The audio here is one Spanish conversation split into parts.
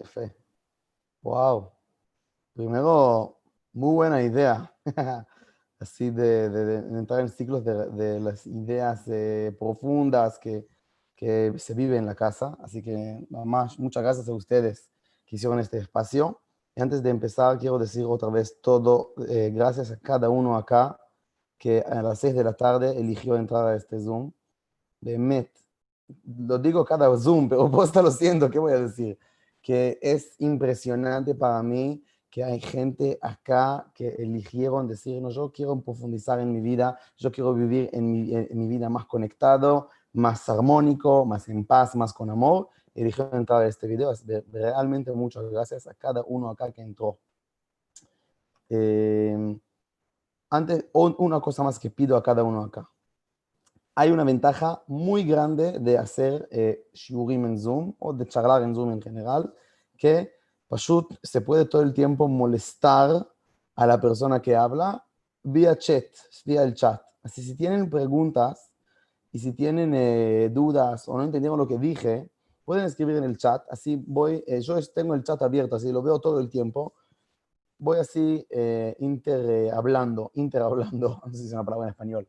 Yefe. Wow. Primero, muy buena idea. Así de, entrar en ciclos de, las ideas eh, profundas que, que, se viven en la casa. Así que, mamá, muchas gracias a ustedes que hicieron este espacio. Y antes de empezar, quiero decir otra vez todo, eh, gracias a cada uno acá que a las seis de la tarde eligió entrar a este Zoom. De Met, lo digo cada Zoom, pero vos está lo siento, ¿qué voy a decir? Que es impresionante para mí que hay gente acá que eligieron decir, no, yo quiero profundizar en mi vida, yo quiero vivir en mi, en mi vida más conectado, más armónico, más en paz, más con amor. Eligieron entrar a este video. Realmente muchas gracias a cada uno acá que entró. Eh, antes, una cosa más que pido a cada uno acá hay una ventaja muy grande de hacer eh, shiurim en Zoom o de charlar en Zoom en general, que Pashut se puede todo el tiempo molestar a la persona que habla vía chat, vía el chat. Así si tienen preguntas y si tienen eh, dudas o no entendieron lo que dije, pueden escribir en el chat. Así voy, eh, yo tengo el chat abierto, así lo veo todo el tiempo. Voy así inter hablando, inter hablando, no sé si es una palabra en español,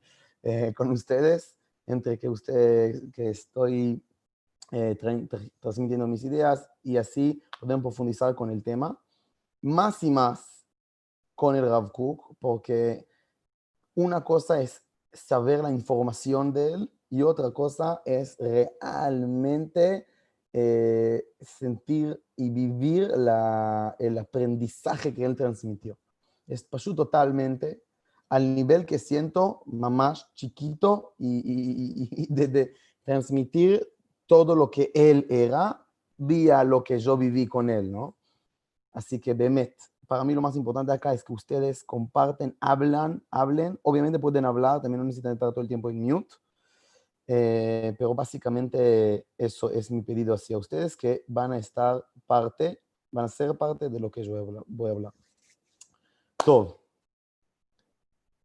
con ustedes entre que usted, que estoy eh, transmitiendo mis ideas y así podemos profundizar con el tema. Más y más con el Rav Kook, porque una cosa es saber la información de él y otra cosa es realmente eh, sentir y vivir la, el aprendizaje que él transmitió. Es totalmente al nivel que siento mamás chiquito y, de, transmitir todo lo que él era vía lo que yo viví con él, ¿no? Así que, Bemet, para mí lo más importante acá es que ustedes comparten, hablan, hablen. Obviamente pueden hablar, también no necesitan estar todo el tiempo en mute. Eh, pero básicamente eso es mi pedido hacia ustedes, que van a estar parte, van a ser parte de lo que yo voy a hablar. Todo.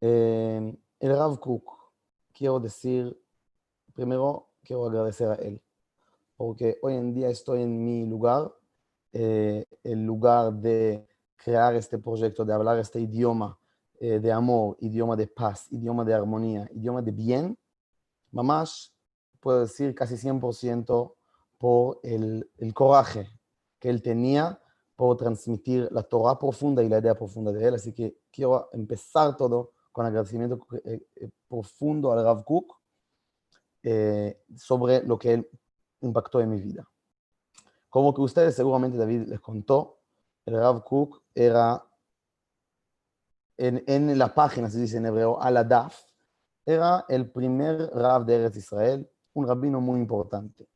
Eh, el Rav Cook, quiero decir, primero quiero agradecer a él, porque hoy en día estoy en mi lugar, eh, el lugar de crear este proyecto, de hablar este idioma eh, de amor, idioma de paz, idioma de armonía, idioma de bien, mamás, puedo decir casi 100% por el, el coraje que él tenía por transmitir la Torah profunda y la idea profunda de él. Así que quiero empezar todo con agradecimiento eh, eh, profundo al Rav Kook eh, sobre lo que él impactó en mi vida. Como que ustedes seguramente David les contó, el Rav Kook era en, en la página, se dice en hebreo, Aladaf, era el primer Rav de Eretz Israel, un rabino muy importante.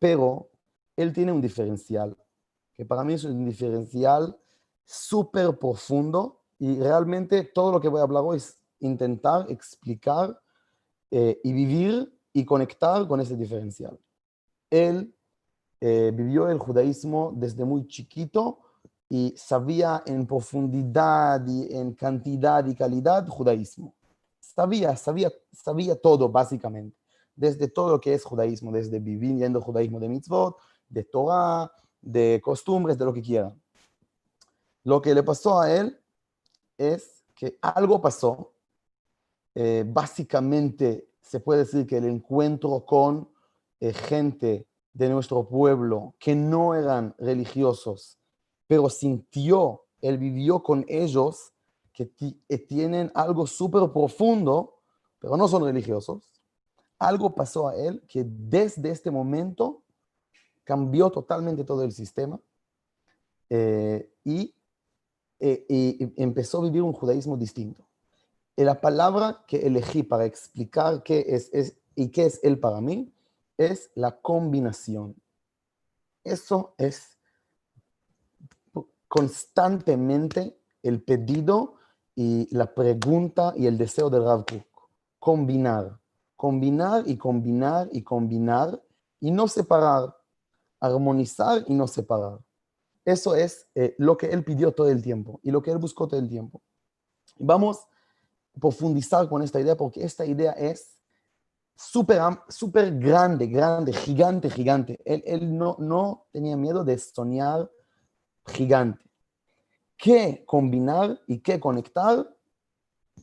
Pero él tiene un diferencial, que para mí es un diferencial súper profundo y realmente todo lo que voy a hablar hoy es intentar explicar eh, y vivir y conectar con ese diferencial. Él eh, vivió el judaísmo desde muy chiquito y sabía en profundidad y en cantidad y calidad judaísmo. Sabía, sabía, sabía todo básicamente, desde todo lo que es judaísmo, desde viviendo judaísmo de mitzvot, de Torah, de costumbres, de lo que quieran. Lo que le pasó a él es que algo pasó. Eh, básicamente se puede decir que el encuentro con eh, gente de nuestro pueblo que no eran religiosos, pero sintió, él vivió con ellos que eh, tienen algo súper profundo, pero no son religiosos. Algo pasó a él que desde este momento cambió totalmente todo el sistema y eh, y empezó a vivir un judaísmo distinto. La palabra que elegí para explicar qué es, y qué es él para mí es la combinación. Eso es constantemente el pedido y la pregunta y el deseo de Rav Kook. Combinar, combinar y combinar y combinar y no separar, armonizar y no separar. Eso es eh, lo que él pidió todo el tiempo y lo que él buscó todo el tiempo. Vamos a profundizar con esta idea porque esta idea es súper super grande, grande, gigante, gigante. Él, no, no tenía miedo de soñar gigante. ¿Qué combinar y qué conectar?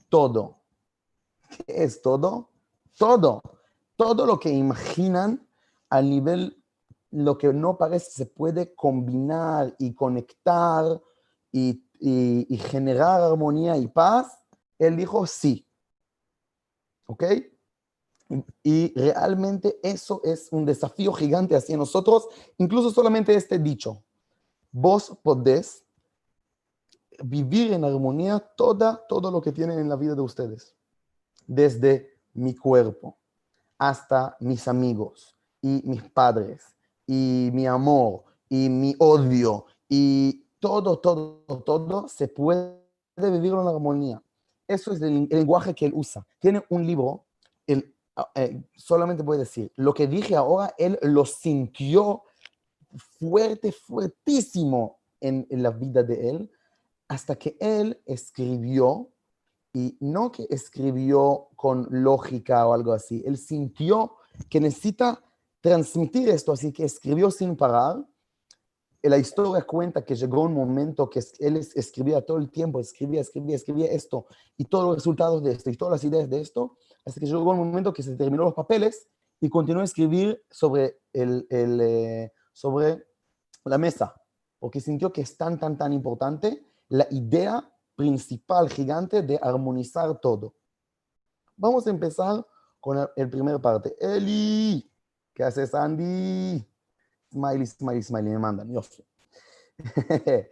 Todo. ¿Qué es todo? Todo. Todo lo que imaginan al nivel, lo que no parece, se puede combinar y conectar y, y generar armonía y paz. Él dijo sí. ¿Ok? Y realmente eso es un desafío gigante hacia nosotros, incluso solamente este dicho. Vos podés vivir en armonía toda, todo lo que tienen en la vida de ustedes. Desde mi cuerpo hasta mis amigos y mis padres y mi amor y mi odio y todo, todo, todo se puede vivir en armonía. Eso es el, lenguaje que él usa. Tiene un libro, el Ah, eh, solamente a decir, lo que dije ahora, él lo sintió fuerte, fuertísimo en, la vida de él, hasta que él escribió, y no que escribió con lógica o algo así, él sintió que necesita transmitir esto, así que escribió sin parar. La historia cuenta que llegó un momento que él escribía todo el tiempo, escribía, escribía, escribía esto, y todos los resultados de esto, y todas las ideas de esto, hasta que llegó un momento que se terminó los papeles y continuó a escribir sobre, el, eh, sobre la mesa, porque sintió que es tan, tan, tan importante la idea principal gigante de armonizar todo. Vamos a empezar con el, primer parte. Eli, ¿qué haces, Andy? Smiley, smiley, smiley, me mandan. Yo.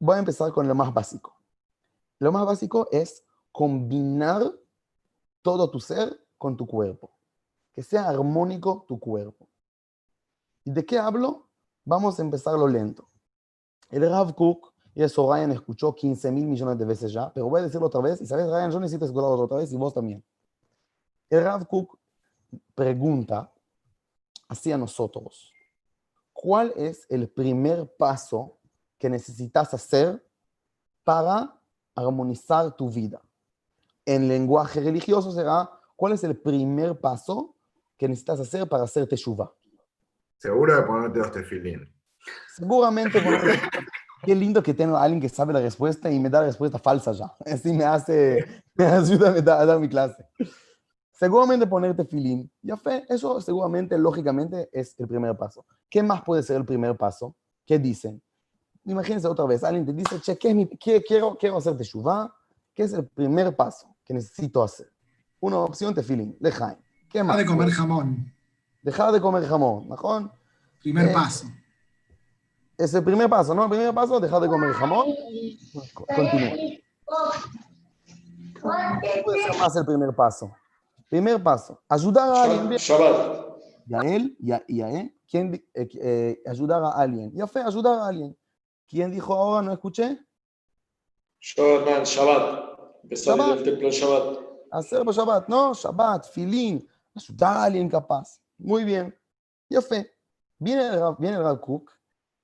Voy a empezar con lo más básico. Lo más básico es combinar todo tu ser con tu cuerpo. Que sea armónico tu cuerpo. ¿Y de qué hablo? Vamos a empezarlo lento. El Rav Cook, y eso Ryan escuchó 15 mil millones de veces ya, pero voy a decirlo otra vez, y sabes, Ryan, yo necesito escucharlo otra vez y vos también. El Rav Cook pregunta hacia nosotros, ¿cuál es el primer paso que necesitas hacer para armonizar tu vida? en lenguaje religioso será, ¿cuál es el primer paso que necesitas hacer para hacer teshuva? Seguro de ponerte los tefilín. Seguramente Qué lindo que tengo a alguien que sabe la respuesta y me da la respuesta falsa ya. Así me hace, me ayuda a dar mi clase. Seguramente ponerte filín. Ya fe, eso seguramente, lógicamente, es el primer paso. ¿Qué más puede ser el primer paso? ¿Qué dicen? Imagínense otra vez, alguien te dice, che, ¿qué es mi, quiero, quiero hacer teshuva? ¿Qué es el primer paso? que necesito hacer. Una opción, tefilín, lejaim. ¿Qué más? Dejar de comer jamón. Dejar de comer jamón, ¿mejor? Primer eh, paso. Es el primer paso, ¿no? El primer paso, dejar de comer jamón. Continúa. ¿Qué puede ser más el primer paso? Primer paso, ayudar a alguien. Shabbat. Y a él, y a, y a él, ¿quién, eh, eh, ayudar a alguien. Ya fe, ayudar a alguien. ¿Quién dijo ahora? ¿No escuché? Shabbat, Shabbat. Empezar el templo en Shabbat. Hacer Shabbat, no, Shabbat, filín, ayudar a alguien capaz. Muy bien. Ya fe. Viene el, viene el Cook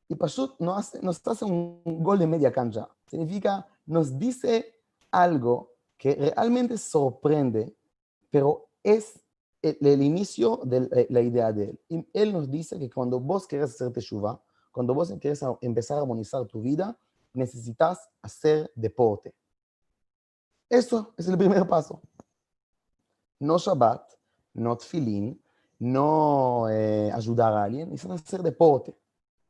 y Pashut nos hace, nos hace un gol de media cancha. Significa, nos dice algo que realmente sorprende, pero es el, el, inicio de la idea de él. Y él nos dice que cuando vos querés hacer teshuva, cuando vos querés empezar a armonizar tu vida, necesitas hacer deporte. Eso es el primer paso. No Shabbat, no Tfilin, no eh, ayudar a alguien, necesitas hacer deporte.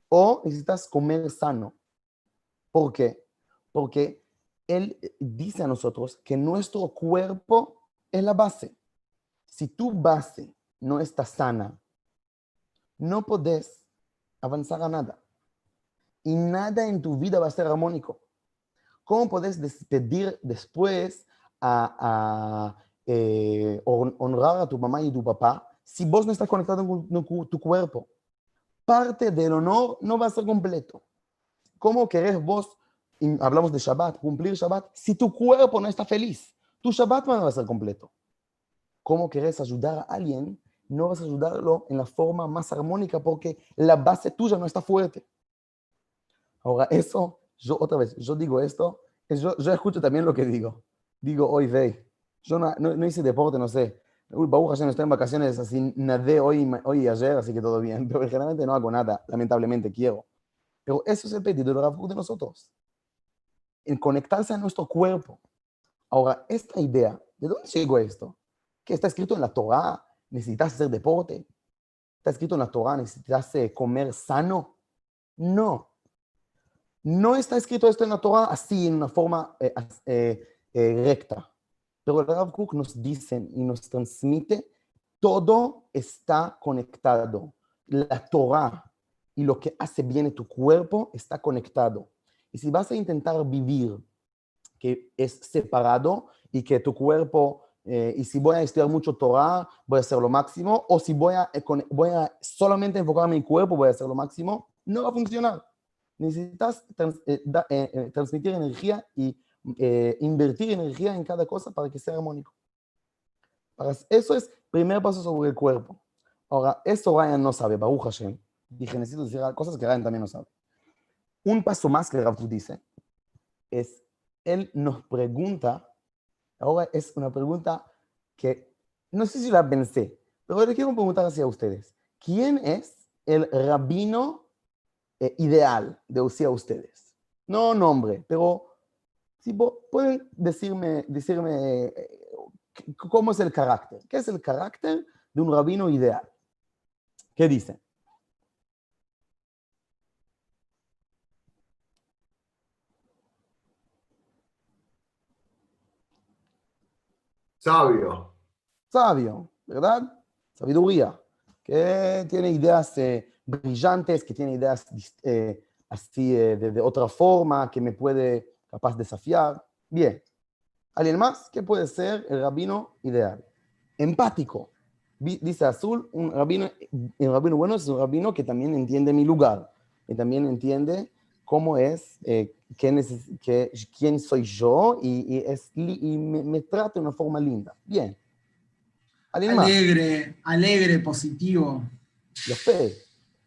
O necesitas comer sano. ¿Por qué? Porque Él dice a nosotros que nuestro cuerpo es la base. Si tu base no está sana, no podés avanzar a nada. Y nada en tu vida va a ser armónico. ¿Cómo puedes despedir después a, eh, honrar a tu mamá y tu papá si vos no estás conectado con tu cuerpo? Parte del honor no va a ser completo. ¿Cómo querés vos, hablamos de Shabbat, cumplir Shabbat, si tu cuerpo no está feliz? Tu Shabbat no va a ser completo. ¿Cómo querés ayudar a alguien? No vas a ayudarlo en la forma más armónica porque la base tuya no está fuerte. Ahora, eso yo otra vez, yo digo esto, yo, yo escucho también lo que digo. Digo, hoy ve, yo no, no, hice deporte, no sé, Uy, Baruch Hashem, estoy en vacaciones, así nadé hoy, hoy y ayer, así que todo bien. Pero generalmente no hago nada, lamentablemente quiero. Pero eso es el pedido Kook de nosotros. En conectarse a nuestro cuerpo. Ahora, esta idea, ¿de dónde llegó esto? Que está escrito en la Torah, necesitas hacer deporte. Está escrito en la Torah, necesitas eh, comer sano. No. No está escrito esto en la Torah así, en una forma eh, eh, eh, recta. Pero el Rav Kook nos dice y nos transmite, todo está conectado. La Torah y lo que hace bien en tu cuerpo está conectado. Y si vas a intentar vivir que es separado y que tu cuerpo, eh, y si voy a estudiar mucho Torah, voy a hacer lo máximo, o si voy a, eh, voy a solamente enfocarme en mi cuerpo, voy a hacer lo máximo, no va a funcionar. Necesitas eh, transmitir energía y invertir energía en cada cosa para que sea armónico. Para, eso es primer paso sobre el cuerpo. Ahora, eso Ryan no sabe, Baruch Hashem. Dije, necesito decir cosas que Ryan también no sabe. Un paso más que Rav dice es, él nos pregunta, ahora es una pregunta que no sé si la pensé, pero le quiero preguntar hacia ustedes. ¿Quién es el rabino eh, ideal de hacia ustedes? No nombre, pero si pueden decirme, decirme eh, cómo es el carácter. ¿Qué es el carácter de un rabino ideal? ¿Qué dice? Sabio. sabio, ¿verdad? Sabiduría, que tiene ideas eh, brillantes, que tiene ideas eh, así eh, de, otra forma, que me puede capaz desafiar. Bien. ¿Alguien más? ¿Qué puede ser el rabino ideal? Empático. Dice Azul, un rabino, un rabino bueno es un rabino que también entiende mi lugar, que también entiende cómo es, eh, qué neces- qué- quién soy yo y, y es, y me, me trata de una forma linda. Bien. Alegre, alegre, positivo. Yafé.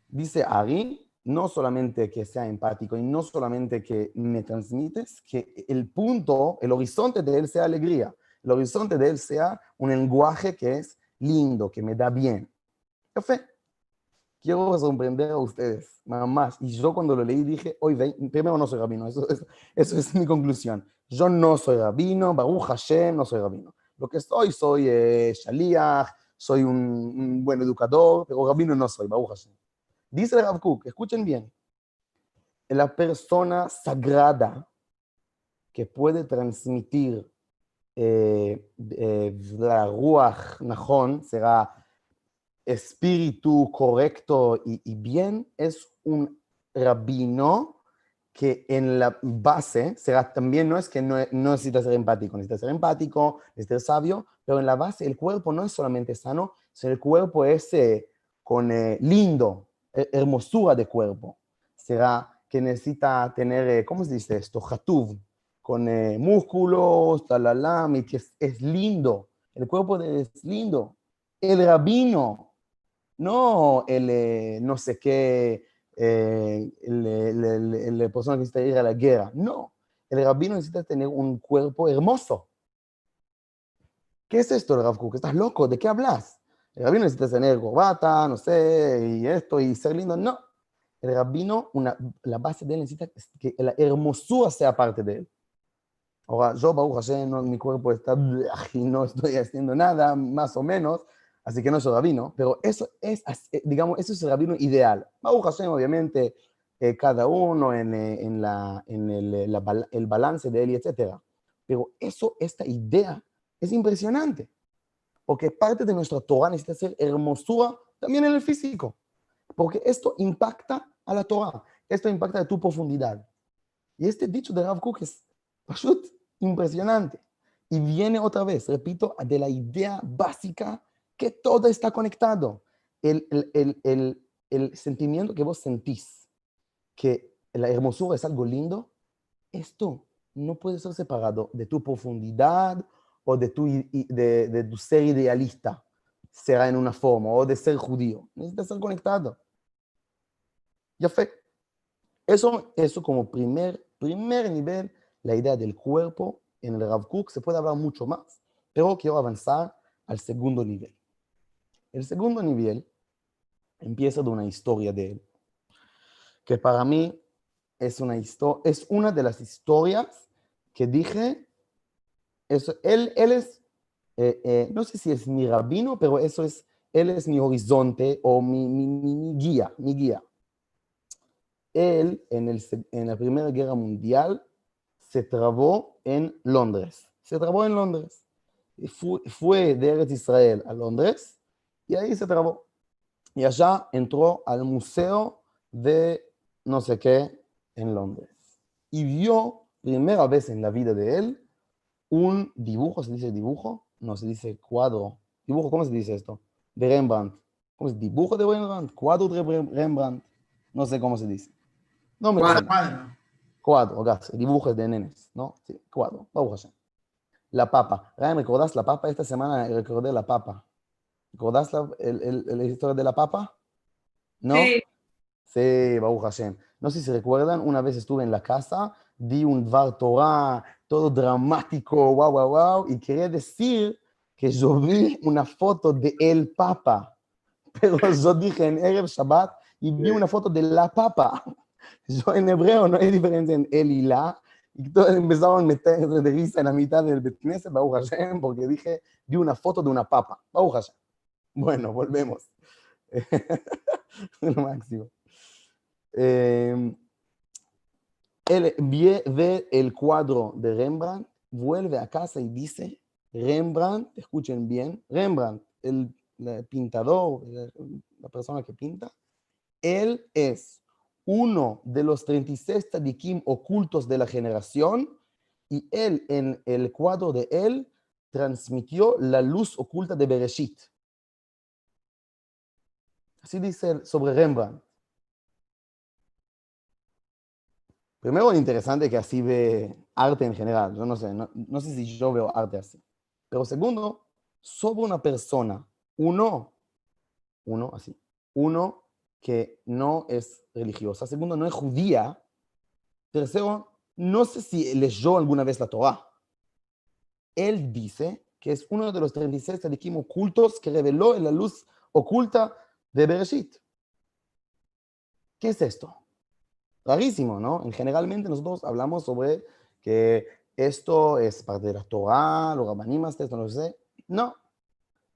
Dice Ari, no solamente que sea empático y no solamente que me transmites, que el punto, el horizonte de él sea alegría. El horizonte de él sea un lenguaje que es lindo, que me da bien. Yafé. Quiero sorprender a ustedes, nada más. Y yo cuando lo leí dije, hoy primero no soy rabino, eso, eso, eso es mi conclusión. Yo no soy rabino, Baruch Hashem, no soy rabino. Lo que soy, soy eh, shaliach, soy un, un buen educador, pero rabino no soy, Baruch Hashem. Dice el Rav Kook, escuchen bien, la persona sagrada que puede transmitir eh, eh, la ruach najón, será espíritu correcto y, bien, es un rabino que en la base será también, no es que no, necesita ser empático, necesita ser empático, necesita ser sabio, pero en la base el cuerpo no es solamente sano, sino el cuerpo es eh, con eh, lindo, hermosura de cuerpo. Será que necesita tener, eh, ¿cómo se dice esto? Jatuv, con músculos, talala, y que es, es lindo. El cuerpo es lindo. El rabino, no el eh, no sé qué, eh, el, el- el- el- persona que necesita ir a la guerra. No, el rabino necesita tener un cuerpo hermoso. ¿Qué es esto, el Rav Kook? ¿Estás loco? ¿De qué hablas? El rabino necesita tener corbata, no sé, y esto, y ser lindo. No. El rabino, una, la base de él necesita que la hermosura sea parte de él. Ahora, yo, Baruch Hashem, no, mi cuerpo está y no estoy haciendo nada, más o menos, así que no soy rabino, pero eso es, eh, digamos, eso es el rabino ideal. Baruch Hashem, obviamente, eh, cada uno en, eh, en, la, en el, eh, la el balance de él etcétera. Pero eso, esta idea es impresionante, porque parte de nuestra Torah necesita ser hermosura también en el físico, porque esto impacta a la Torah, esto impacta a tu profundidad. Y este dicho de Rav Kook es impresionante. Y viene otra vez, repito, de la idea básica que todo está conectado. El, sentimiento que vos sentís, que la hermosura es algo lindo, esto no puede ser separado de tu profundidad o de tu, ser idealista, será en una forma, o de ser judío. Necesita ser conectado. Ya fue. Eso, eso como primer, primer nivel, la idea del cuerpo en el Rav Kook. Se puede hablar mucho más, pero quiero avanzar al segundo nivel. El segundo nivel empieza de una historia de él, que para mí es una, es una de las historias que dije, eso, él, él es, eh, eh, no sé si es mi rabino, pero eso es, él es mi horizonte o mi, mi, mi guía, mi guía. Él en, el, en la Primera Guerra Mundial se trabó en Londres. Se trabó en Londres. Fue, fue de Eretz Israel a Londres y ahí se trabó. Y allá entró al museo de no sé qué en Londres. Y vio, primera vez en la vida de él, un dibujo, ¿se dice dibujo? No, se dice cuadro. Dibujo, ¿cómo se dice esto? De Rembrandt. ¿Cómo es? ¿Dibujo de Rembrandt? ¿Cuadro de Rembrandt? No sé cómo se dice. No me cuadro, cuadro. Cuadro, gas, dibujos de nenes, ¿no? Sí, cuadro. La papa. Ryan, ¿recordás la papa? Esta semana recordé la papa. ¿Recordás la, el, el, historia de la papa? ¿No? Sí. Sí, Baruch Hashem. No sé si recuerdan, una vez estuve en la casa, di un Dvar Torah, todo dramático, wow, wow, wow, y quería decir que yo vi una foto de el Papa, pero yo dije en Erev Shabbat y vi una foto de la Papa. Yo en hebreo no hay diferencia en él y la, y todos empezaron a meter de risa en la mitad del Betkneset, Baruch Hashem, porque dije, vi una foto de una papa, Baruch Hashem. Bueno, volvemos. Lo máximo. Eh, él ve el cuadro de Rembrandt, vuelve a casa y dice, Rembrandt, escuchen bien, Rembrandt, el, el pintador, la persona que pinta, él es uno de los 36 tzadikim ocultos de la generación y él, en el cuadro de él, transmitió la luz oculta de Bereshit. Así dice sobre Rembrandt. Primero, interesante que así ve arte en general. Yo no sé, no, sé si yo veo arte así. Pero segundo, sobre una persona, uno, uno así, uno que no es religiosa. Segundo, no es judía. Tercero, no sé si leyó alguna vez la Torah. Él dice que es uno de los 36 tzadikim ocultos que reveló en la luz oculta de Bereshit. ¿Qué es esto? Rarísimo, ¿no? Generalmente nosotros hablamos sobre que esto es parte de la Torah, los rabanimas, esto no sé. No.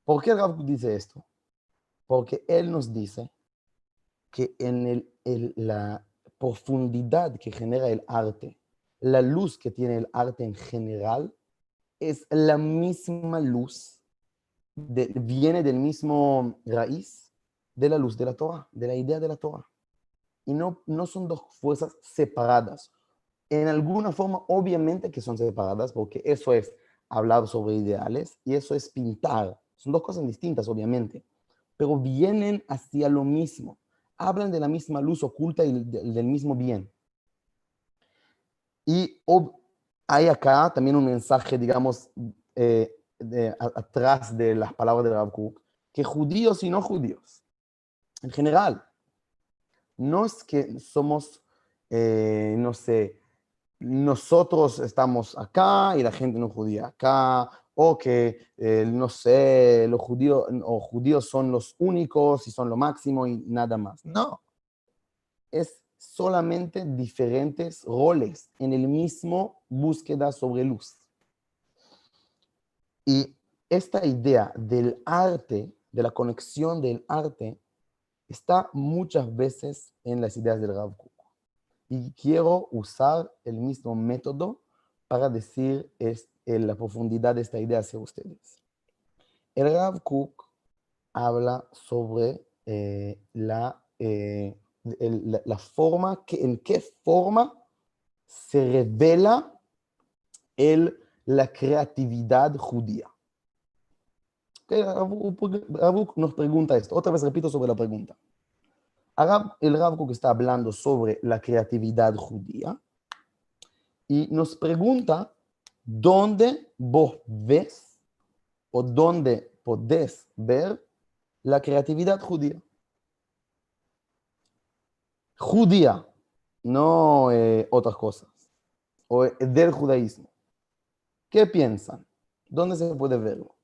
¿Por qué el dice esto? Porque él nos dice que en el, el, la profundidad que genera el arte, la luz que tiene el arte en general, es la misma luz, de, viene del mismo raíz de la luz de la Torah, de la idea de la Torah y no, no son dos fuerzas separadas. En alguna forma, obviamente que son separadas, porque eso es hablar sobre ideales y eso es pintar. Son dos cosas distintas, obviamente, pero vienen hacia lo mismo. Hablan de la misma luz oculta y del mismo bien. Y hay acá también un mensaje, digamos, eh, atrás de las palabras de Rav Kook, que judíos y no judíos, en general, no es que somos, eh, no sé, nosotros estamos acá y la gente no judía acá, o que, eh, no sé, los judíos o judíos son los únicos y son lo máximo y nada más. No, es solamente diferentes roles en el mismo búsqueda sobre luz. Y esta idea del arte, de la conexión del arte, está muchas veces en las ideas del Rav Kook. Y quiero usar el mismo método para decir la profundidad de esta idea hacia ustedes. El Rav Kook habla sobre eh, la, eh, la, forma, que, en qué forma se revela el, la creatividad judía. Rabuk nos pregunta esto. Otra vez repito sobre la pregunta. El Rabuk está hablando sobre la creatividad judía y nos pregunta dónde vos ves o dónde podés ver la creatividad judía. Judía, no eh, otras cosas, o del judaísmo. ¿Qué piensan? ¿Dónde se puede verlo?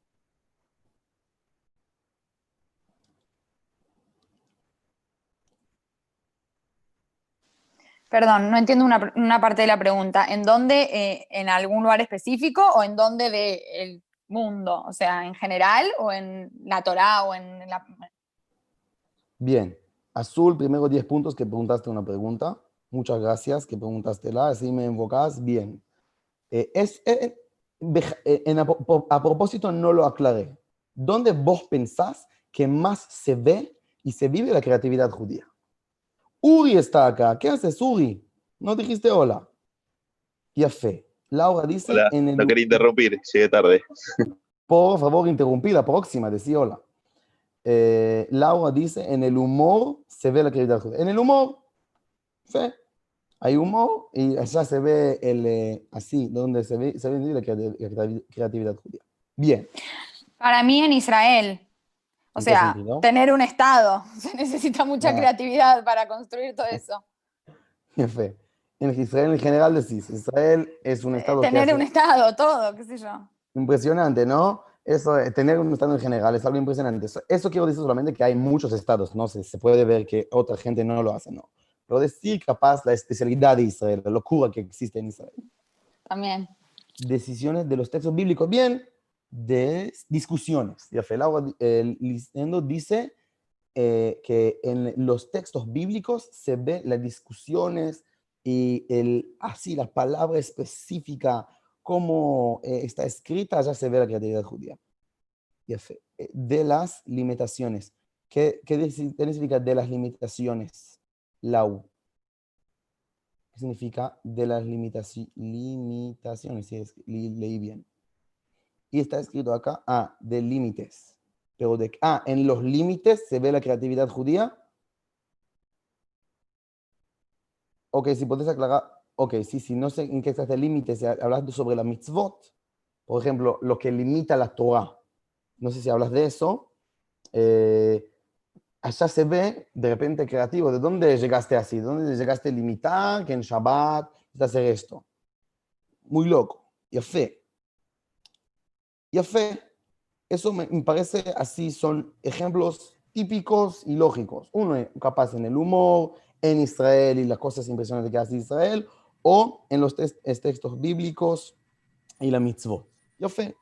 Perdón, no entiendo una, una parte de la pregunta. ¿En dónde, eh, en algún lugar específico o en dónde del mundo? O sea, ¿en general o en la Torá o en la... Bien. Azul, primero 10 puntos que preguntaste una pregunta. Muchas gracias que preguntaste la, así me enfocas bien. Eh, es, eh, en, a, a propósito, no lo aclaré. ¿Dónde vos pensás que más se ve y se vive la creatividad judía? Uri está acá. ¿Qué haces, Uri? No dijiste hola. Ya fe. Laura dice Hola, en el... no quería interrumpir, llegué tarde. Por favor, interrumpí la próxima, decí hola. Eh, Laura dice, en el humor se ve la creatividad judía. En el humor, fe. Hay humor y allá se ve el, eh, así, donde se ve, se ve la creati- creati- creatividad judía. Bien. Para mí en Israel. O ¿En qué sea, tener un Estado. Se necesita mucha Ah. creatividad para construir todo eso. Fe. En Israel en general decís, Israel es un estado que tener un Estado, todo, qué sé yo. impresionante, ¿no? Eso, eh, tener un estado en general es algo impresionante. Eso, eso quiero decir solamente que hay muchos estados, no sé, se puede ver que otra gente no lo hace, ¿no? Pero decir capaz la especialidad de Israel, la locura que existe en Israel. También. Decisiones de los textos bíblicos, bien, de discusiones. Lisendo dice eh, que en los textos bíblicos se ve las discusiones y el, así la palabra específica, cómo eh, está escrita, ya se ve la creatividad judía. Eh, De las limitaciones. ¿Qué, qué, significa de las limitaciones? Lau. ¿Qué significa de las limitaci- limitaciones? Si leí bien. Y está escrito acá, ah, de límites. Pero de, ah, en los límites se ve la creatividad judía. Ok, si podés aclarar, ok, sí, sí, no sé en qué está el límite, si hablas sobre la mitzvot, por ejemplo, lo que limita la Torah. No sé si hablas de eso. Eh, allá se ve de repente creativo. ¿De dónde llegaste así? ¿De dónde llegaste a limitar que en Shabbat hacer esto? Muy loco. Y fe. Y a fe. Eso me, parece así, son ejemplos típicos y lógicos. Uno es capaz en el humor, en Israel y las cosas impresionantes que hace Israel, o en los textos bíblicos y la mitzvot. Y a fe.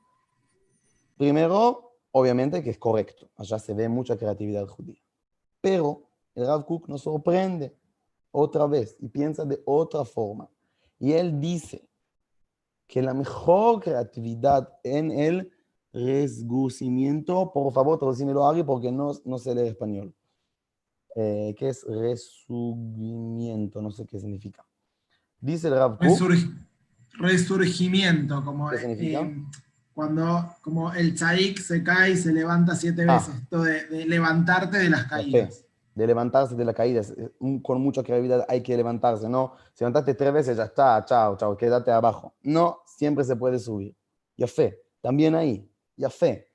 Primero, obviamente que es correcto. Allá se ve mucha creatividad judía. Pero el Rav Kook nos sorprende otra vez y piensa de otra forma. Y él dice que la mejor creatividad en el resgucimiento, por favor, traducímelo Ari porque no, no sé leer español. Eh, ¿Qué es resugimiento? No sé qué significa. Dice el Rav Resurg- resurgimiento, como ¿Qué significa? eh, cuando como el tzadik se cae y se levanta siete Ah. veces, esto de, de levantarte de las caídas. De levantarse de la caída. Con mucha creatividad hay que levantarse, ¿no? Si levantaste tres veces, ya está, chao, chao, quédate abajo. No, siempre se puede subir. Y a fe, también ahí, y a fe.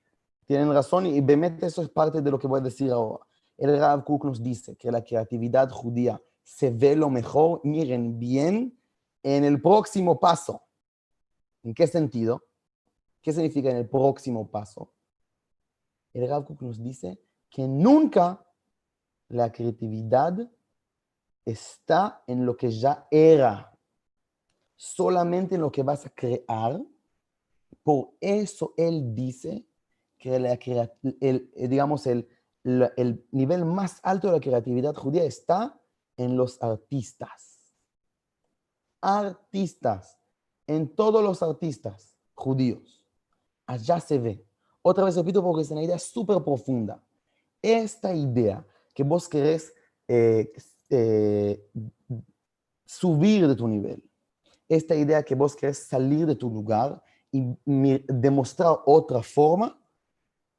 Tienen razón y Bemet eso es parte de lo que voy a decir ahora. El Rav Kook nos dice que la creatividad judía se ve lo mejor, miren bien, en el próximo paso. ¿En qué sentido? ¿Qué significa en el próximo paso? El Rav Kook nos dice que nunca la creatividad está en lo que ya era, solamente en lo que vas a crear. Por eso él dice que la eh, digamos, el, el nivel más alto de la creatividad judía está en los artistas. Artistas, en todos los artistas judíos. Allá se ve. Otra vez repito porque es una idea súper profunda. Esta idea que vos querés eh, eh, subir de tu nivel, esta idea que vos querés salir de tu lugar y demostrar otra forma,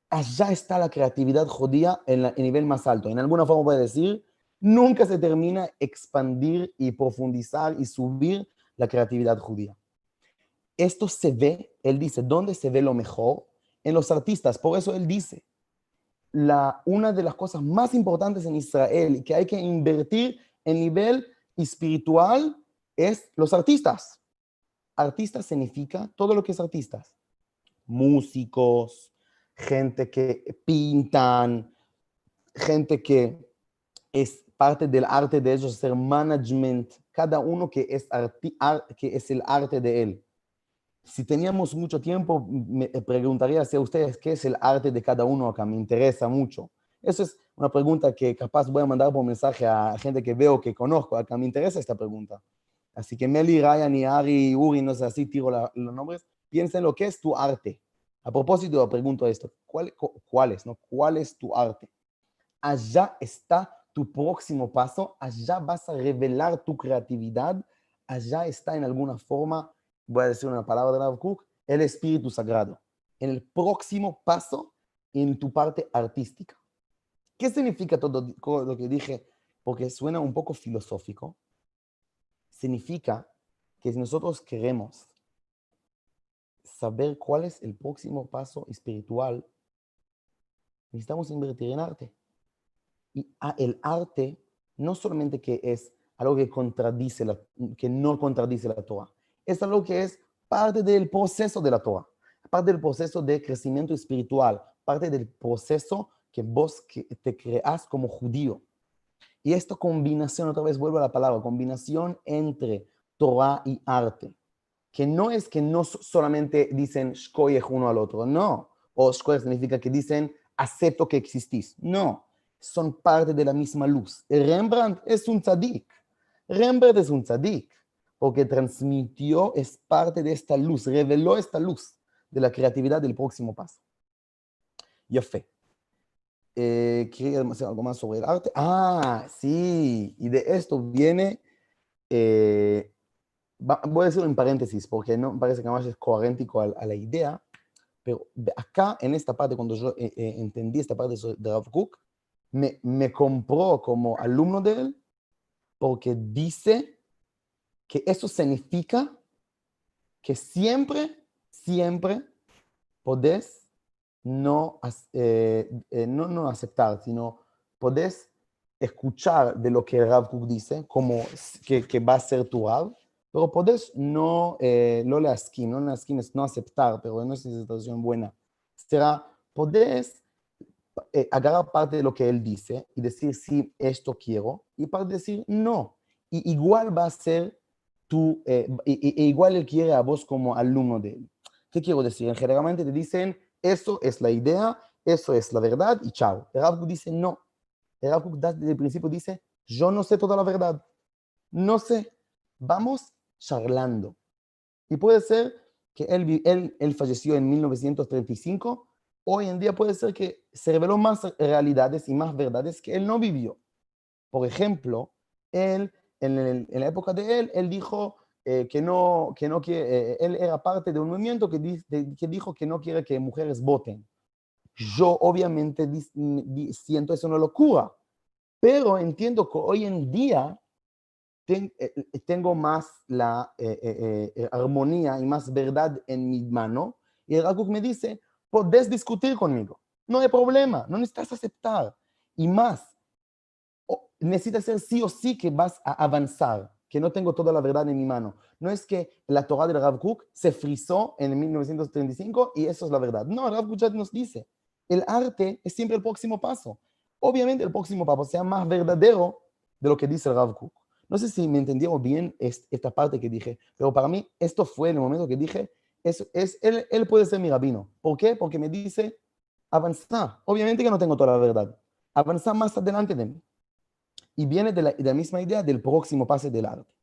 allá está la creatividad judía en el nivel más alto. En alguna forma puede decir, nunca se termina expandir y profundizar y subir la creatividad judía. Esto se ve, él dice, ¿dónde se ve lo mejor? En los artistas. Por eso él dice, la, una de las cosas más importantes en Israel y que hay que invertir en nivel espiritual es los artistas. Artistas significa todo lo que es artistas. Músicos, gente que pintan, gente que es parte del arte de ellos hacer management, cada uno que es el arte de él. Si teníamos mucho tiempo, me preguntaría hacia ustedes qué es el arte de cada uno acá, me interesa mucho. Eso es una pregunta que capaz voy a mandar por mensaje a gente que veo, que conozco, acá me interesa esta pregunta. Así que Meli, Ryan, y Ari, Uri, no sé, así tiro los nombres, piensen lo que es tu arte. A propósito, pregunto esto, ¿cuál, cu- ¿cuál es, no? ¿Cuál es tu arte? Allá está tu próximo paso, allá vas a revelar tu creatividad, allá está en alguna forma, voy a decir una palabra de Rav el Espíritu Sagrado. En el próximo paso, en tu parte artística. ¿Qué significa todo lo que dije? Porque suena un poco filosófico. Significa que si nosotros queremos saber cuál es el próximo paso espiritual, necesitamos invertir en arte. Y a- el arte no solamente que es algo que contradice la, que no contradice la Torah, es algo que es parte del proceso de la Torah, parte del proceso de crecimiento espiritual, parte del proceso que vos te creas como judío. Y esta combinación, otra vez vuelvo a la palabra, combinación entre Torah y arte, que no es que no so- solamente dicen shkoyech uno al otro, no. O shkoyech significa que dicen acepto que existís. No, son parte de la misma luz. Rembrandt es un tzadik. Rembrandt es un tzadik porque transmitió, es parte de esta luz, reveló esta luz de la creatividad del próximo paso. Yafé. Eh, ¿Quería decir algo más sobre el arte? Ah, sí, y de esto viene, eh, va- voy a decirlo en paréntesis porque no parece que más es coherente a, a la idea, pero acá en esta parte, cuando yo eh, eh, entendí esta parte de Rav Kook, me, me compró como alumno de él porque dice que eso significa que siempre, siempre podés no, eh, eh, no, no aceptar, sino podés escuchar de lo que Rav Kook dice, como que, que va a ser tu Rav, pero podés no, eh, no no es no aceptar, pero no es una situación buena. Será, podés eh, agarrar parte de lo que él dice y decir, sí, esto quiero, y parte decir, no. Y igual va a ser tú, eh, e igual él quiere a vos como alumno de él. ¿Qué quiero decir? Generalmente te dicen, eso es la idea, eso es la verdad, y chao. El Rav Kook dice, no. El Rav da- desde el principio dice, yo no sé toda la verdad. No sé. Vamos charlando. Y puede ser que él, él, él falleció en 1935. Hoy en día puede ser que se reveló más realidades y más verdades que él no vivió. Por ejemplo, él, en, el- en la época de él, él dijo eh, que no, que no quiere, eh, él era parte de un movimiento que, di- de- que dijo que no quiere que mujeres voten. Yo obviamente dis- di- siento eso una locura, pero entiendo que hoy en día ten- eh, eh, tengo más la eh, eh, eh, armonía y más verdad en mi mano. Y el Rav me dice, podés discutir conmigo, no hay problema, no necesitas aceptar. Y más, necesitas ser sí o sí que vas a avanzar, que no tengo toda la verdad en mi mano. No es que la Torah del Rav Kook se frizó en 1935 y eso es la verdad. No, el Rav Kook ya nos dice, el arte es siempre el próximo paso. Obviamente el próximo paso sea más verdadero de lo que dice el Rav Kook. No sé si me entendieron bien es- esta parte que dije, pero para mí esto fue en el momento que dije, es, es, él, él puede ser mi rabino. ¿Por qué? Porque me dice, avanza. Obviamente que no tengo toda la verdad. Avanza más adelante de mí. Y viene de la, de la misma idea del próximo paso del arte.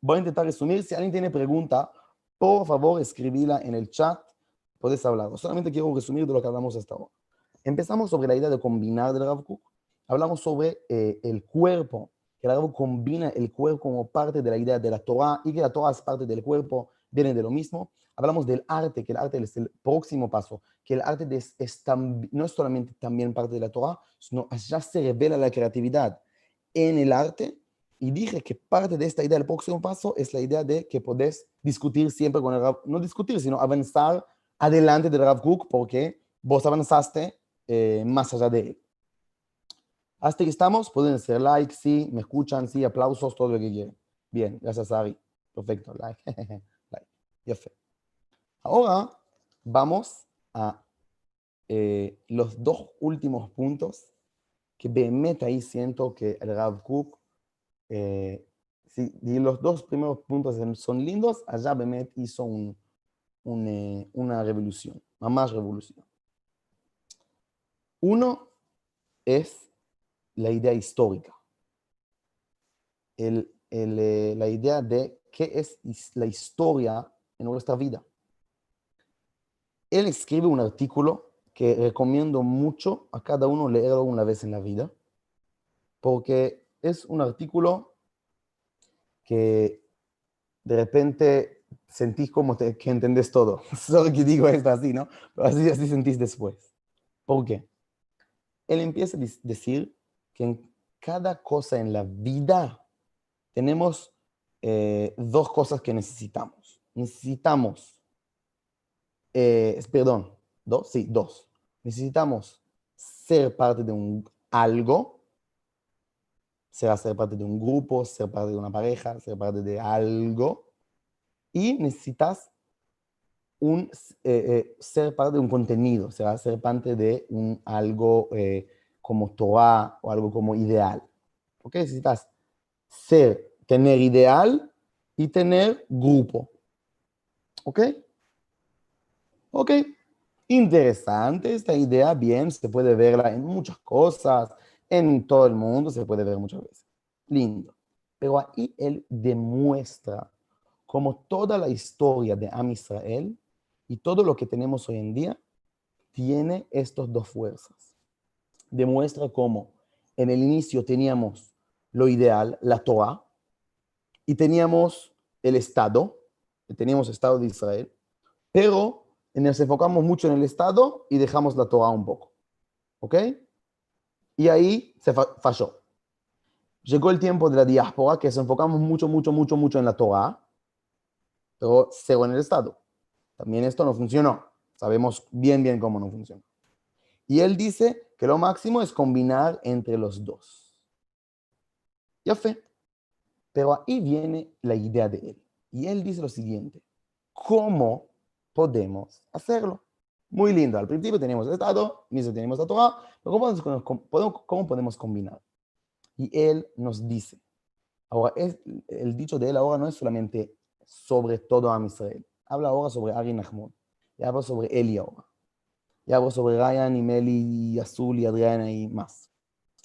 Voy a intentar resumir. Si alguien tiene pregunta, por favor, escribíla en el chat. Puedes hablar. Solamente quiero resumir de lo que hablamos hasta ahora. Empezamos sobre la idea de combinar del Rav. Hablamos sobre eh, el cuerpo, que el Rav combina el cuerpo como parte de la idea de la Torah y que la Torah es parte del cuerpo, vienen de lo mismo. Hablamos del arte, que el arte es el próximo paso, que el arte es, es tam- no es solamente también parte de la Torah, sino allá se revela la creatividad en el arte. Y dije que parte de esta idea del próximo paso es la idea de que podés discutir siempre con el Rav, no discutir, sino avanzar adelante del Rav Kook porque vos avanzaste eh, más allá de él. Hasta que estamos, pueden hacer like, sí, me escuchan, sí, aplausos, todo lo que quieran. Bien, gracias, Ari. Perfecto, like. like. Ya fue. Ahora vamos a eh, los dos últimos puntos que Behemet ahí siento que el Rav Kuk, eh, si, y los dos primeros puntos son lindos, allá Behemet hizo un, un, eh, una revolución, más revolución. Uno es la idea histórica, la idea de qué es la historia en nuestra vida. Él escribe un artículo que recomiendo mucho a cada uno leerlo una vez en la vida, porque es un artículo que de repente sentís como que entendés todo. Solo que digo esto así, ¿no? Pero así, así sentís después. ¿Por qué? Él empieza a decir que en cada cosa en la vida tenemos eh, dos cosas que necesitamos. Necesitamos, eh, perdón, dos, sí, dos. Necesitamos ser parte de un algo, sea ser parte de un grupo, ser parte de una pareja, ser parte de algo, y necesitas un, eh, eh, ser parte de un contenido, sea, ser parte de un algo eh, como Torah o algo como ideal. ¿Ok? Necesitas ser, tener ideal y tener grupo. ¿Ok? Ok. Interesante esta idea, bien, se puede verla en muchas cosas, en todo el mundo se puede ver muchas veces. Lindo. Pero ahí él demuestra como toda la historia de Am Israel y todo lo que tenemos hoy en día tiene estas dos fuerzas. Demuestra cómo en el inicio teníamos lo ideal, la Torah, y teníamos el Estado, teníamos Estado de Israel, pero nos enfocamos mucho en el Estado y dejamos la Torah un poco. ¿Ok? Y ahí se fa- falló. Llegó el tiempo de la diáspora, que nos enfocamos mucho, mucho, mucho, mucho en la Torah, pero cero en el Estado. También esto no funcionó. Sabemos bien, bien cómo no funcionó. Y él dice que lo máximo es combinar entre los dos. Ya fe. Pero ahí viene la idea de él. Y él dice lo siguiente. ¿Cómo podemos hacerlo? Muy lindo. Al principio tenemos el Estado, mismo tenemos la Torah, pero ¿cómo podemos, cómo- podemos combinar? Y él nos dice, ahora, es, el dicho de él ahora no es solamente sobre todo a Israel. Habla ahora sobre Ari Nahmod. Y habla sobre Eli ahora. Y habla sobre Ryan y Meli y Azul y Adriana y más.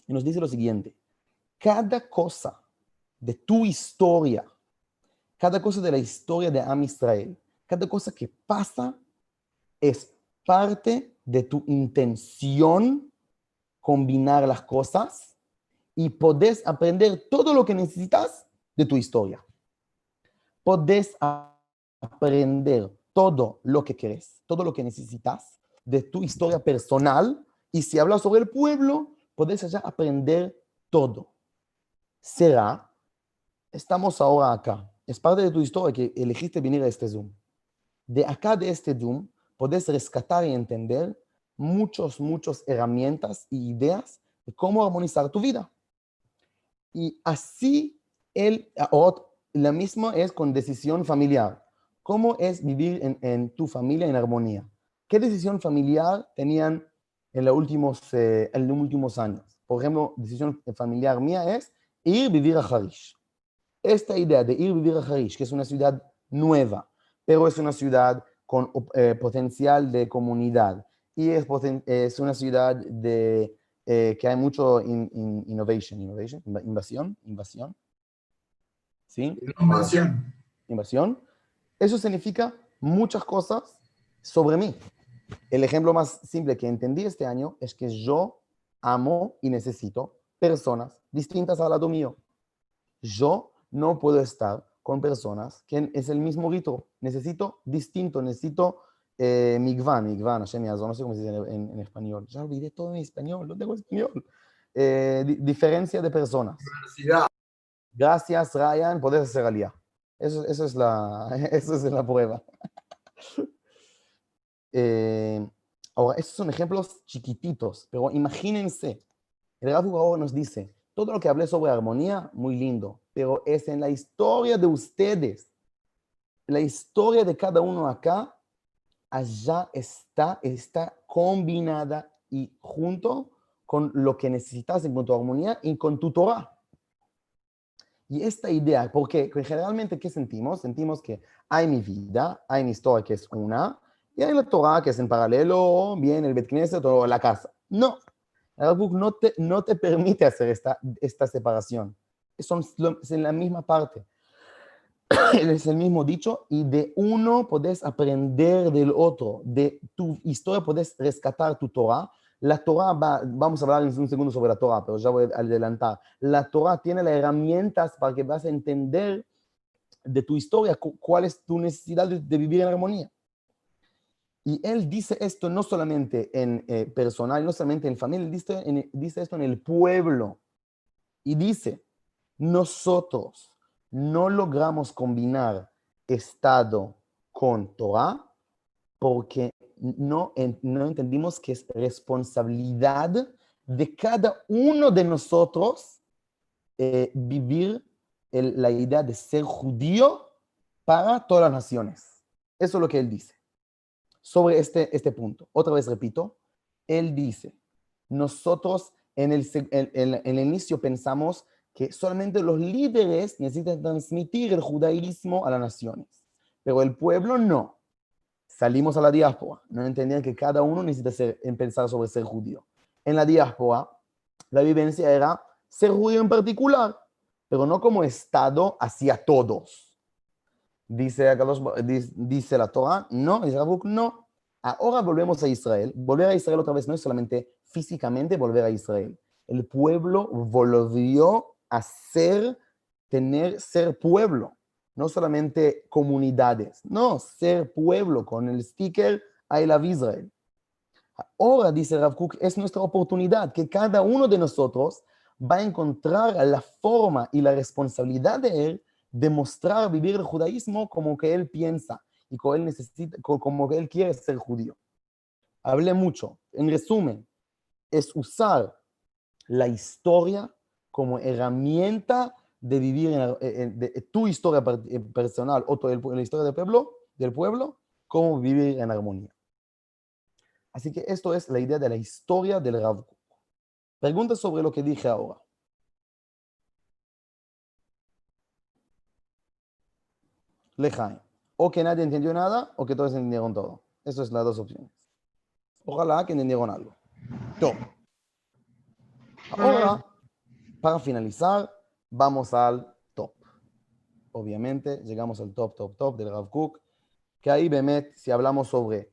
Y nos dice lo siguiente. Cada cosa de tu historia, cada cosa de la historia de Am Israel, cada cosa que pasa es parte de tu intención combinar las cosas y podés aprender todo lo que necesitas de tu historia. Podés aprender todo lo que querés, todo lo que necesitas de tu historia personal y si hablas sobre el pueblo, podés allá aprender todo. Será, estamos ahora acá, es parte de tu historia que elegiste venir a este Zoom. De acá de este Zoom, podés rescatar y entender muchos, muchas herramientas y ideas de cómo armonizar tu vida. Y así él, ahora, la misma es con decisión familiar. ¿Cómo es vivir en, en tu familia en armonía? ¿Qué decisión familiar tenían en los últimos, eh, en los últimos años? Por ejemplo, decisión familiar mía es ir vivir a Harish. Esta idea de ir vivir a Harish, que es una ciudad nueva, pero es una ciudad con eh, potencial de comunidad y es, poten- es una ciudad de, eh, que hay mucho in- in- innovation, innovation, inva- invasión, invasión, ¿sí? Innovación. invasión, eso significa muchas cosas sobre mí. El ejemplo más simple que entendí este año es que yo amo y necesito personas distintas al lado mío. Yo no puedo estar con personas que es el mismo ritmo. Necesito distinto, necesito eh, migvan, migvan, no sé cómo se dice en, en- en español. Ya olvidé todo en español, no tengo español. Eh, di- diferencia de personas. Gracias, Ryan, podés hacer alía. Eso, eso, es la, eso es la prueba. Eh, ahora, estos son ejemplos chiquititos, pero imagínense, el Rav nos dice, todo lo que hablé sobre armonía, muy lindo, pero es en la historia de ustedes, la historia de cada uno acá, allá está, está combinada y junto con lo que necesitas en a armonía y con tu Torah. Y esta idea, porque generalmente, ¿qué sentimos? Sentimos que hay mi vida, hay mi historia que es una, y hay la Torah que es en paralelo, bien el Bet Knesset o la casa. No, el Kook no te, no te permite hacer esta, esta separación. Son es en la misma parte. Es el mismo dicho, y de uno podés aprender del otro. De tu historia podés rescatar tu Torah. La Torah, va, vamos a hablar en un segundo sobre la Torah, pero ya voy a adelantar. La Torah tiene las herramientas para que vas a entender de tu historia cu- cuál es tu necesidad de, de vivir en armonía. Y él dice esto no solamente en eh, personal, no solamente en familia, él dice, en- dice esto en el pueblo. Y dice, nosotros no logramos combinar Estado con Torah porque no, no entendimos que es responsabilidad de cada uno de nosotros eh, vivir la idea de ser judío para todas las naciones. Eso es lo que él dice sobre este, este punto. Otra vez repito, él dice, nosotros en el, en el inicio pensamos que solamente los líderes necesitan transmitir el judaísmo a las naciones, pero el pueblo no. Salimos a la diáspora, no entendían que cada uno necesita pensar sobre ser judío. En la diáspora, la vivencia era ser judío en particular, pero no como Estado hacia todos. Dice la Torah, no, dice Rabuk, no. Ahora volvemos a Israel. Volver a Israel otra vez no es solamente físicamente volver a Israel. El pueblo volvió a ser, tener, ser pueblo, no solamente comunidades, no, ser pueblo con el sticker I love Israel. Ahora, dice Rav Kook, es nuestra oportunidad que cada uno de nosotros va a encontrar la forma y la responsabilidad de él de mostrar vivir el judaísmo como que él piensa y como él necesita, co- como que él quiere ser judío. Hablé mucho. En resumen, es usar la historia como herramienta de vivir en, la- en- de- tu historia eh, personal o tu- el- la historia del pueblo, del pueblo, cómo vivir en armonía. Así que esto es la idea de la historia del Rav Kook. Preguntas sobre lo que dije ahora. Lejaim. O que nadie entendió nada o que todos entendieron todo. Esas son las dos opciones. Ojalá que entendieron algo. Top. Ahora, para finalizar, vamos al top. Obviamente, llegamos al top, top, top del Rav Kook, que ahí, Bemet, si hablamos sobre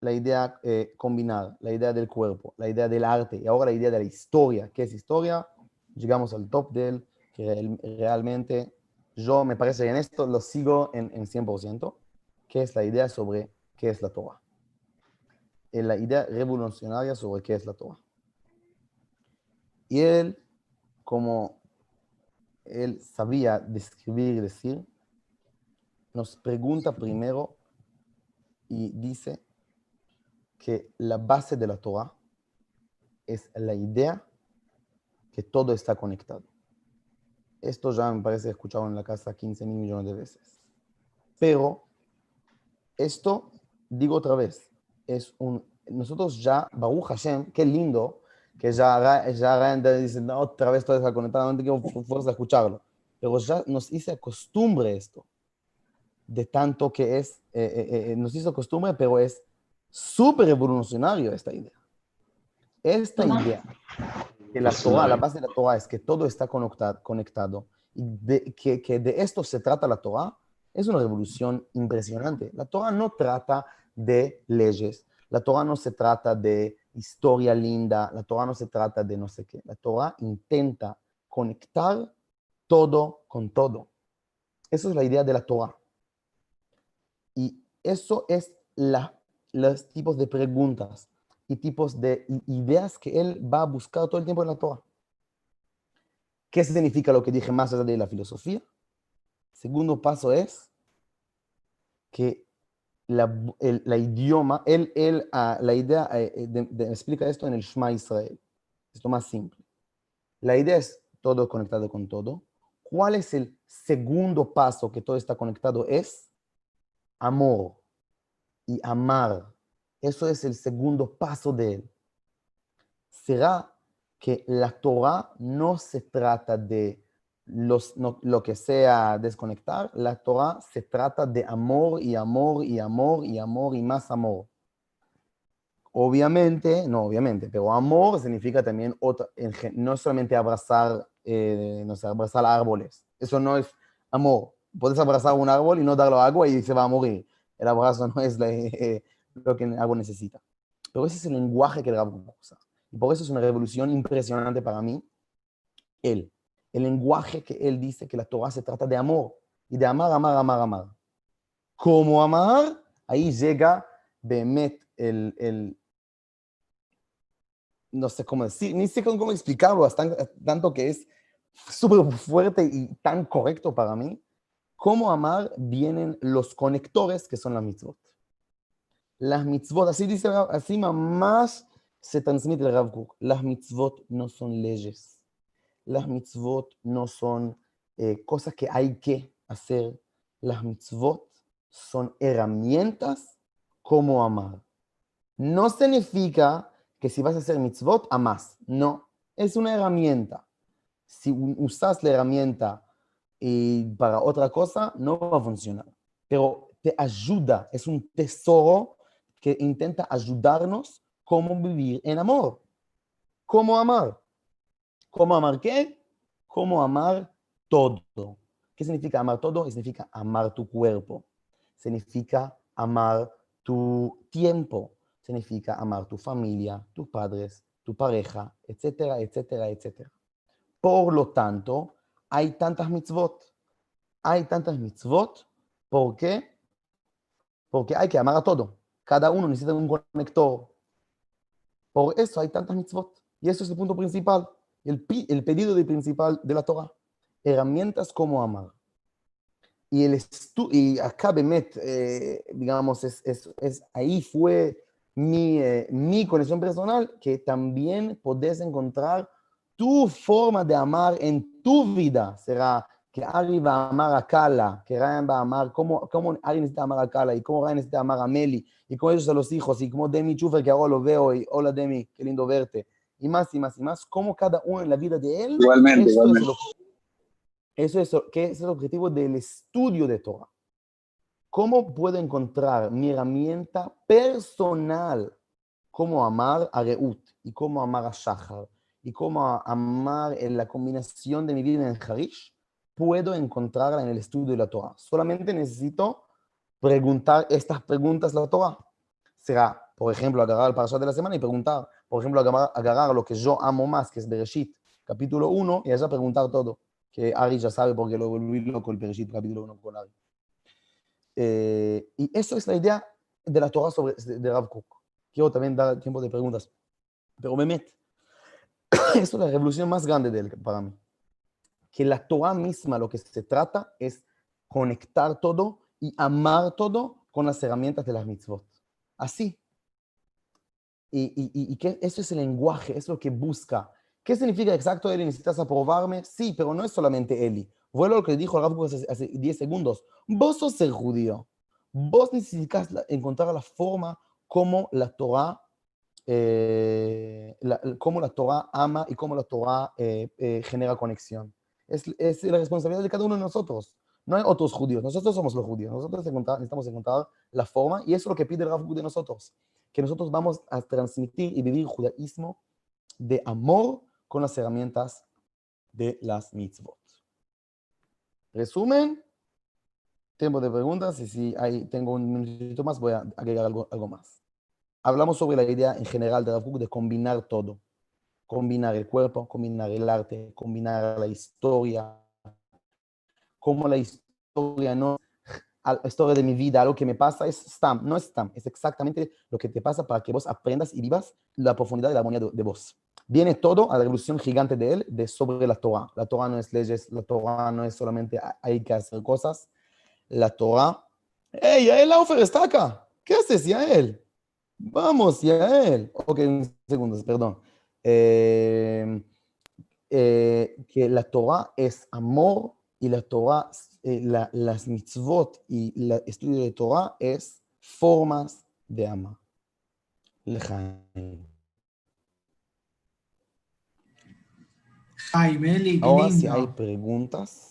la idea eh, combinar, la idea del cuerpo, la idea del arte y ahora la idea de la historia, ¿qué es historia? Llegamos al top del que real- realmente yo me parece que en esto lo sigo en, en 100%, que es la idea sobre qué es la Torah. La idea revolucionaria sobre qué es la Torah. Y él, como él sabía describir y decir, nos pregunta primero y dice que la base de la Torah es la idea que todo está conectado. Esto ya me parece escuchado en la casa 15 mil millones de veces. Pero esto, digo otra vez, es un... Nosotros ya, Baruch Hashem, qué lindo que ya, ya Ryan dice, "No, otra vez todo está conectado, no tengo fu- fuerza de escucharlo. Pero ya nos hice costumbre esto, de tanto que es, eh, eh, eh, nos hizo costumbre, pero es súper revolucionario esta idea. Esta idea que la Torah, la base de la Torah es que todo está conectado, conectado y de, que, que de esto se trata la Torah, es una revolución impresionante. La Torah no trata de leyes, la Torah no se trata de historia linda, la Torah no se trata de no sé qué. La Torah intenta conectar todo con todo. Esa es la idea de la Torah. Y eso es la, los tipos de preguntas y tipos de ideas que él va a buscar todo el tiempo en la Torah. ¿Qué significa lo que dije más allá de la filosofía? Segundo paso es que la, el, la idioma, él, él, ah, la idea, eh, eh, de- de- explica esto en el Shema Israel. Esto más simple. La idea es todo conectado con todo. ¿Cuál es el segundo paso que todo está conectado? Es amor y amar. Eso es el segundo paso de él. Será que la Torah no se trata de lo que sea desconectar, la Torah se trata de amor y amor y amor y amor y más amor. Obviamente, no obviamente, pero amor significa también otra, no solamente abrazar, eh, no sé, abrazar árboles. Eso no es amor. Puedes abrazar un árbol y no darle agua y se va a morir. El abrazo no es lo que el árbol necesita. Pero ese es el lenguaje que el Kook usa. Y por eso es una revolución impresionante para mí. Él, el lenguaje que él dice que la Torah se trata de amor y de amar, amar, amar, amar. ¿Cómo amar? Ahí llega Behemet el, el, no sé cómo decir, ni sé cómo explicarlo, hasta tanto que es súper fuerte y tan correcto para mí. ¿Cómo amar? Vienen los conectores que son las mitzvot. Las mitzvot, así dice, así más se transmite el Rav Kook. Las mitzvot no son leyes. Las mitzvot no son eh, cosas que hay que hacer. Las mitzvot son herramientas como amar. No significa que si vas a hacer mitzvot, amas. No, es una herramienta. Si usas la herramienta y para otra cosa, no va a funcionar. Pero te ayuda, es un tesoro que intenta ayudarnos cómo vivir en amor. ¿Cómo amar? ¿Cómo amar qué? ¿Cómo amar todo? ¿Qué significa amar todo? Significa amar tu cuerpo. Significa amar tu tiempo. Significa amar tu familia, tus padres, tu pareja, etcétera, etcétera, etcétera. Por lo tanto, hay tantas mitzvot. Hay tantas mitzvot. ¿Por qué? Porque hay que amar a todo. Cada uno necesita un conector. Por eso hay tantas mitzvot. Y eso es el punto principal. El, el pedido de principal de la Torah. Herramientas como amar. Y, el y acá, Bemet, eh, digamos, es, es- es- ahí fue mi, eh, mi conexión personal, que también podés encontrar tu forma de amar en tu vida. Será que Ari va a amar a Kala, que Ryan va a amar, cómo, cómo Ari necesita amar a Kala, y cómo Ryan necesita amar a Meli, y cómo ellos a los hijos, y como Demi Chufer, que ahora lo veo, y hola Demi, qué lindo verte, y más y más y más, cómo cada uno en la vida de él Igualmente, eso igualmente. Es el, ob- eso es, que es el objetivo del estudio de Torah. ¿Cómo puedo encontrar mi herramienta personal? Cómo amar a Reut y cómo amar a Shahar y cómo amar en la combinación de mi vida en Harish, puedo encontrarla en el estudio de la Torah. Solamente necesito preguntar estas preguntas a la Torah. Será, por ejemplo, agarrar el parashat de la semana y preguntar, por ejemplo, agarrar, lo que yo amo más, que es Bereshit, capítulo 1, y allá preguntar todo. Que Ari ya sabe porque lo volví loco el Bereshit, capítulo 1 con Ari. Eh, y eso es la idea de la Torah sobre, de Rav Kook. Quiero también dar tiempo de preguntas. Pero Mehmet, eso es la revolución más grande de él para mí. Que la Torah misma lo que se trata es conectar todo y amar todo con las herramientas de las mitzvot. Así. Y, y, y- que eso es el lenguaje, es lo que busca. ¿Qué significa exacto, Eli? ¿Necesitas aprobarme? Sí, pero no es solamente Eli. Vuelvo a lo que dijo Kook hace, hace 10 segundos. Vos sos el judío. Vos necesitas la- encontrar la forma como la Torah, eh, la- cómo la Torah ama y cómo la Torah eh, eh, genera conexión. Es, es la responsabilidad de cada uno de nosotros. No hay otros judíos. Nosotros somos los judíos. Nosotros encontrar- necesitamos encontrar la forma y eso es lo que pide el Rav de nosotros. Que nosotros vamos a transmitir y vivir judaísmo de amor con las herramientas de las mitzvot. Resumen, tiempo de preguntas y si hay, tengo un minutito más voy a agregar algo, algo más. Hablamos sobre la idea en general de Rav de combinar todo. Combinar el cuerpo, combinar el arte, combinar la historia. Como la historia no la historia de mi vida, algo que me pasa, es stam, no es stam, es exactamente lo que te pasa para que vos aprendas y vivas la profundidad y la armonía de, de vos. Viene todo a la revolución gigante de él, de sobre la Torah. La Torah no es leyes, la Torah no es solamente ha- hay que hacer cosas. La Torah. ¡Hey, Yael Laufer está acá! ¿Qué haces, Yael? Vamos, Yael. Ok, un segundo, perdón. Eh, eh, que la Torah es amor y la Torah, eh, la- las mitzvot y el estudio de Torah es formas de amar. Lejaim. Qué Ahora si hay preguntas.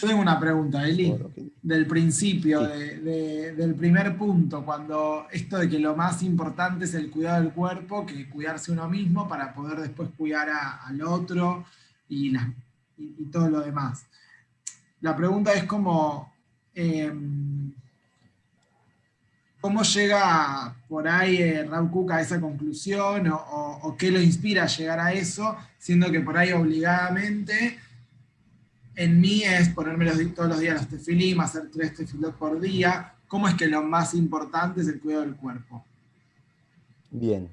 Yo tengo una pregunta, Eli. del principio, Sí. de- de- del primer punto, cuando esto de que lo más importante es el cuidado del cuerpo, que cuidarse uno mismo para poder después cuidar a- al otro y, la- y- y todo lo demás. La pregunta es como, em, ¿cómo llega por ahí eh, Raúl Cook a esa conclusión o, o- o qué lo inspira a llegar a eso, siendo que por ahí obligadamente en mí es ponerme los todos los días los tefilim, hacer tres tefilot por día. ¿Cómo es que lo más importante es el cuidado del cuerpo? Bien.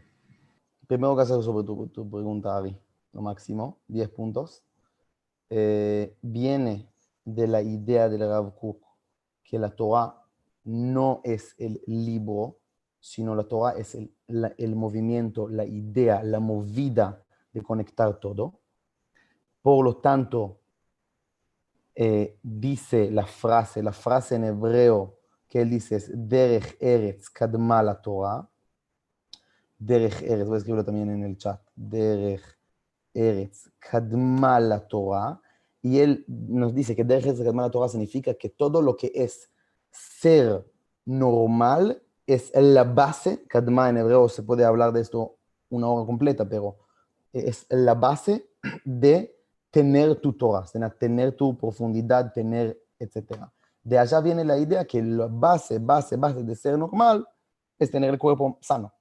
Primero que hacer sobre tu, tu pregunta, Ari. Lo máximo, 10 puntos. Eh, viene de la idea del Rav Kook que la Torah no es el libro, sino la Torah es el movimiento, la idea, la movida de conectar todo. Por lo tanto, eh, dice la frase, la frase en hebreo que él dice es Derech Eretz Kadma la Torah. Derech Eretz, voy a escribirlo también en el chat. Derech Eretz Kadma la Torah. Y él nos dice que Derech Eretz Kadma la Torah significa que todo lo que es ser normal es la base. Kadma en hebreo se puede hablar de esto una hora completa, pero es la base de tener tu Torah, tener- tu profundidad, tener, etc. De allá viene la idea que la base, base, base de ser normal es tener el cuerpo sano.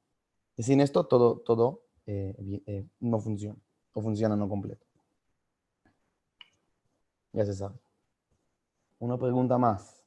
Y sin esto todo, todo eh, eh, no funciona, o funciona no completo. Ya se sabe. Una pregunta más.